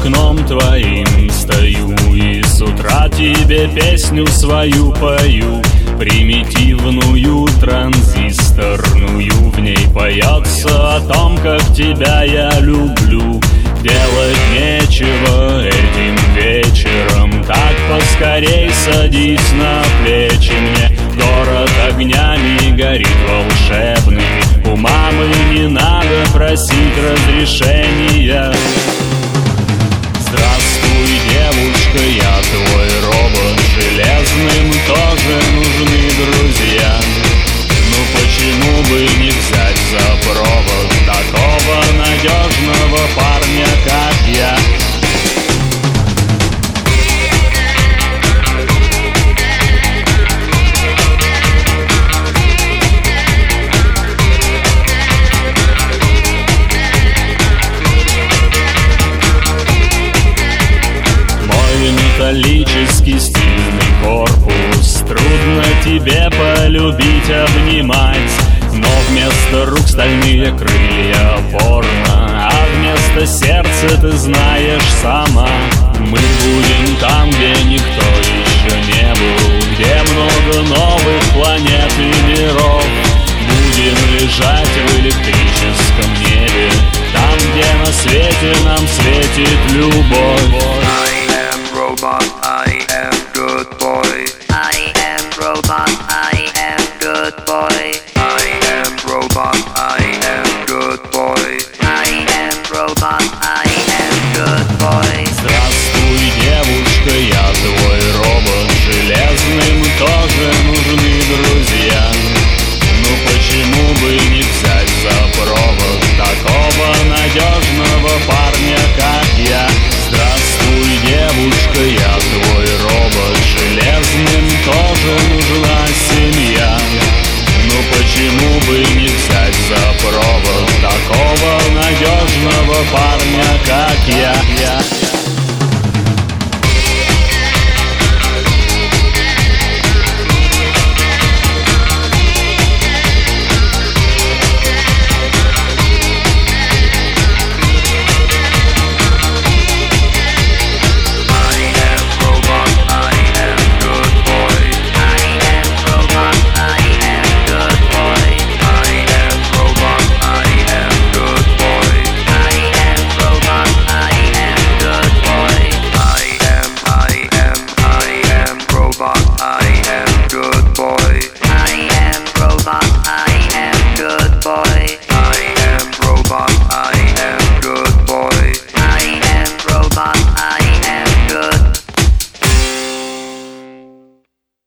окном твоим стою И с утра тебе песню свою пою Примитивную, транзисторную. В ней поется о том, как тебя я люблю. Делать нечего этим вечером Так поскорей садись на плечи. Мне Город огнями горит волшебный. У мамы не надо просить разрешения девушка, я полюбить, обнимать Но вместо рук стальные крылья порно А вместо сердца ты знаешь сама. Мы будем там, где никто еще не был Где много новых планет и миров. Будем лежать в электрическом небе Там, где на свете нам светит любовь bottom.